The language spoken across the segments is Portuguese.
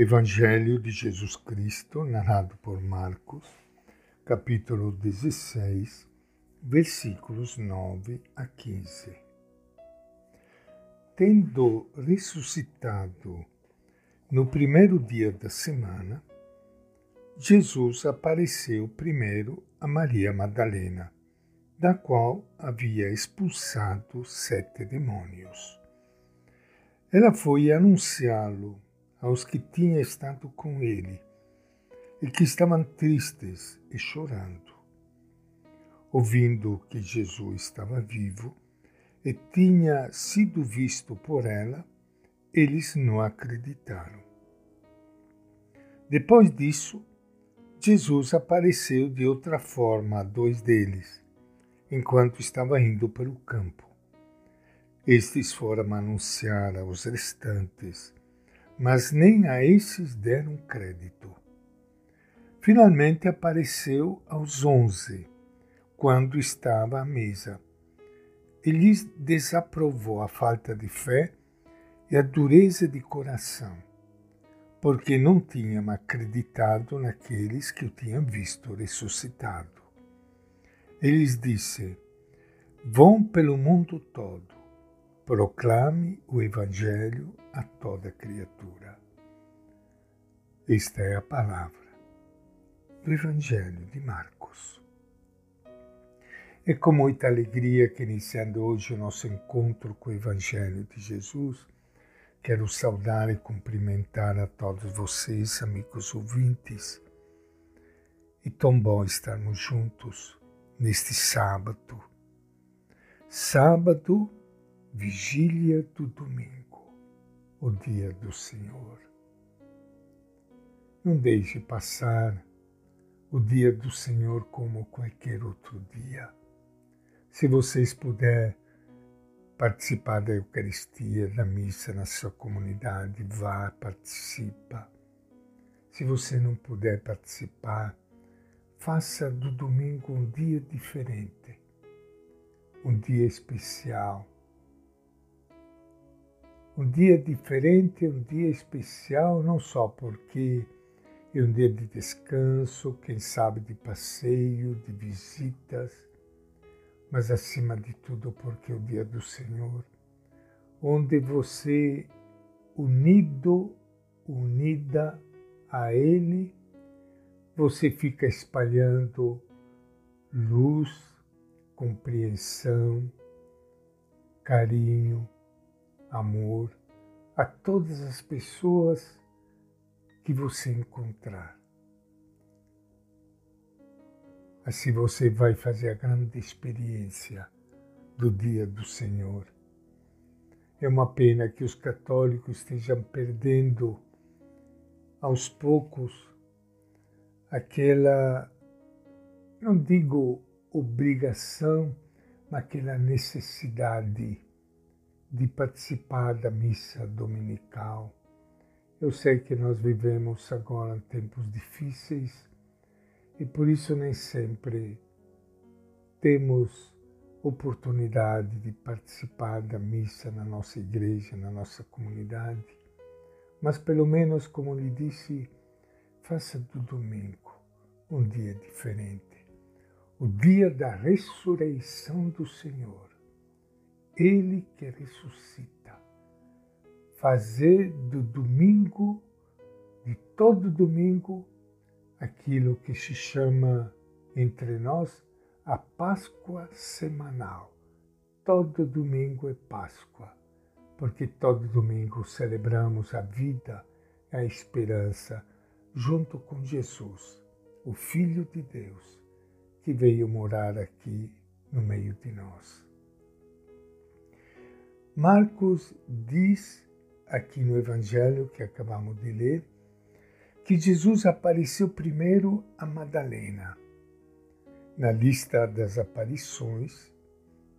Evangelho de Jesus Cristo, narrado por Marcos, capítulo 16, versículos 9 a 15. Tendo ressuscitado no primeiro dia da semana, Jesus apareceu primeiro a Maria Madalena, da qual havia expulsado sete demônios. Ela foi anunciá-lo aos que tinham estado com ele e que estavam tristes e chorando. Ouvindo que Jesus estava vivo e tinha sido visto por ela, eles não acreditaram. Depois disso, Jesus apareceu de outra forma a dois deles, enquanto estava indo para o campo. Estes foram anunciar aos restantes mas nem a esses deram crédito. Finalmente apareceu aos onze, quando estava à mesa, e lhes desaprovou a falta de fé e a dureza de coração, porque não tinham acreditado naqueles que o tinham visto ressuscitado. Eles disse: Vão pelo mundo todo proclame o Evangelho a toda criatura. Esta é a palavra do Evangelho de Marcos. É com muita alegria que, iniciando hoje o nosso encontro com o Evangelho de Jesus, quero saudar e cumprimentar a todos vocês, amigos ouvintes. E tão bom estarmos juntos neste sábado. Sábado vigília do domingo, o dia do Senhor. Não deixe passar o dia do Senhor como qualquer outro dia. Se vocês puderem participar da Eucaristia, da missa na sua comunidade, vá, participa. Se você não puder participar, faça do domingo um dia diferente, um dia especial um dia diferente, um dia especial, não só porque é um dia de descanso, quem sabe de passeio, de visitas, mas acima de tudo porque é o dia do Senhor, onde você, unido, unida a Ele, você fica espalhando luz, compreensão, carinho, amor a todas as pessoas que você encontrar. Assim você vai fazer a grande experiência do dia do Senhor. É uma pena que os católicos estejam perdendo aos poucos aquela, não digo obrigação, mas aquela necessidade de participar da missa dominical. Eu sei que nós vivemos agora tempos difíceis e por isso nem sempre temos oportunidade de participar da missa na nossa igreja, na nossa comunidade. Mas pelo menos, como lhe disse, faça do domingo um dia diferente, o dia da ressurreição do Senhor ele que ressuscita. Fazer do domingo, de todo domingo, aquilo que se chama entre nós a Páscoa semanal. Todo domingo é Páscoa, porque todo domingo celebramos a vida a esperança junto com Jesus, o Filho de Deus, que veio morar aqui no meio de nós. Marcos diz aqui no Evangelho que acabamos de ler que Jesus apareceu primeiro a Madalena. Na lista das aparições,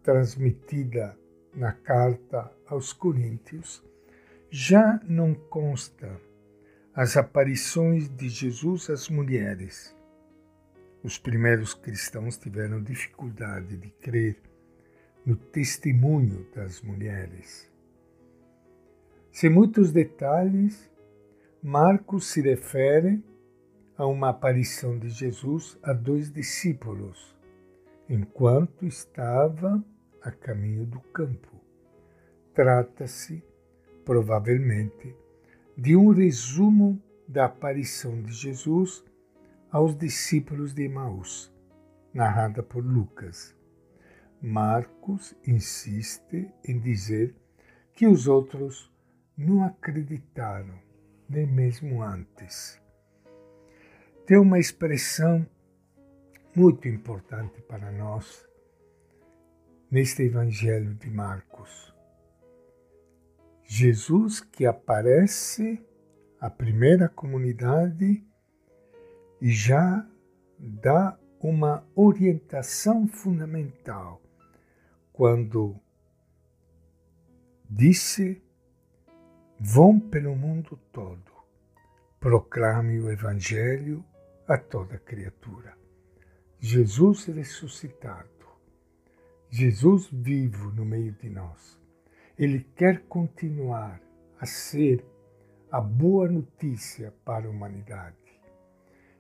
transmitida na carta aos Coríntios, já não consta as aparições de Jesus às mulheres. Os primeiros cristãos tiveram dificuldade de crer no testemunho das mulheres. Sem muitos detalhes, Marcos se refere a uma aparição de Jesus a dois discípulos, enquanto estava a caminho do campo. Trata-se, provavelmente, de um resumo da aparição de Jesus aos discípulos de Emaús, narrada por Lucas. Marcos insiste em dizer que os outros não acreditaram, nem mesmo antes. Tem uma expressão muito importante para nós neste Evangelho de Marcos. Jesus que aparece à primeira comunidade e já dá uma orientação fundamental quando disse: Vão pelo mundo todo, proclame o Evangelho a toda criatura. Jesus ressuscitado, Jesus vivo no meio de nós. Ele quer continuar a ser a boa notícia para a humanidade.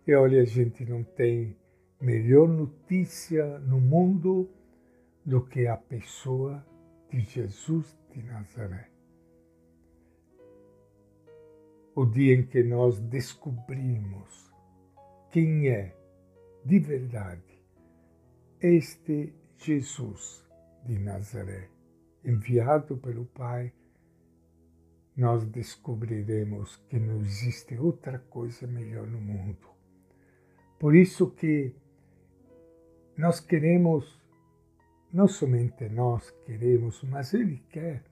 E olha, a gente não tem melhor notícia no mundo do que a pessoa de Jesus de Nazaré. O dia em que nós descobrimos quem é de verdade este Jesus de Nazaré, enviado pelo Pai, nós descobriremos que não existe outra coisa melhor no mundo. Por isso que nós queremos não somente nós queremos, mas Ele quer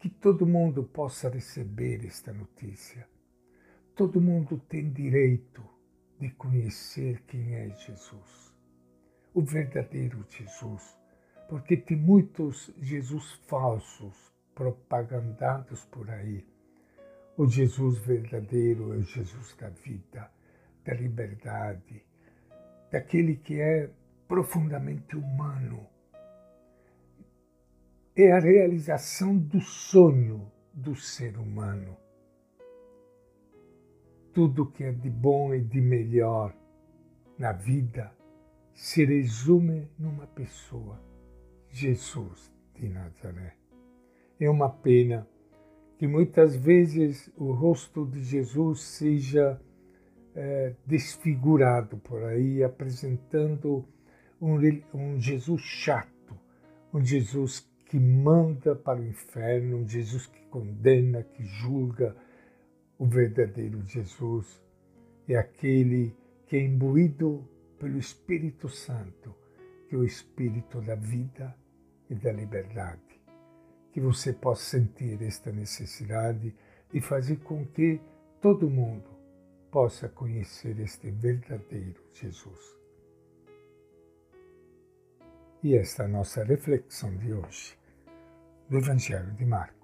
que todo mundo possa receber esta notícia. Todo mundo tem direito de conhecer quem é Jesus, o verdadeiro Jesus, porque tem muitos Jesus falsos propagandados por aí. O Jesus verdadeiro é o Jesus da vida, da liberdade, daquele que é profundamente humano é a realização do sonho do ser humano. Tudo que é de bom e de melhor na vida se resume numa pessoa, Jesus de Nazaré. É uma pena que muitas vezes o rosto de Jesus seja é, desfigurado por aí, apresentando um, um Jesus chato, um Jesus que manda para o inferno, um Jesus que condena, que julga. O verdadeiro Jesus é aquele que é imbuído pelo Espírito Santo, que é o Espírito da vida e da liberdade. Que você possa sentir esta necessidade de fazer com que todo mundo possa conhecer este verdadeiro Jesus. E esta é a nossa reflexão de hoje do Evangelho de Marcos.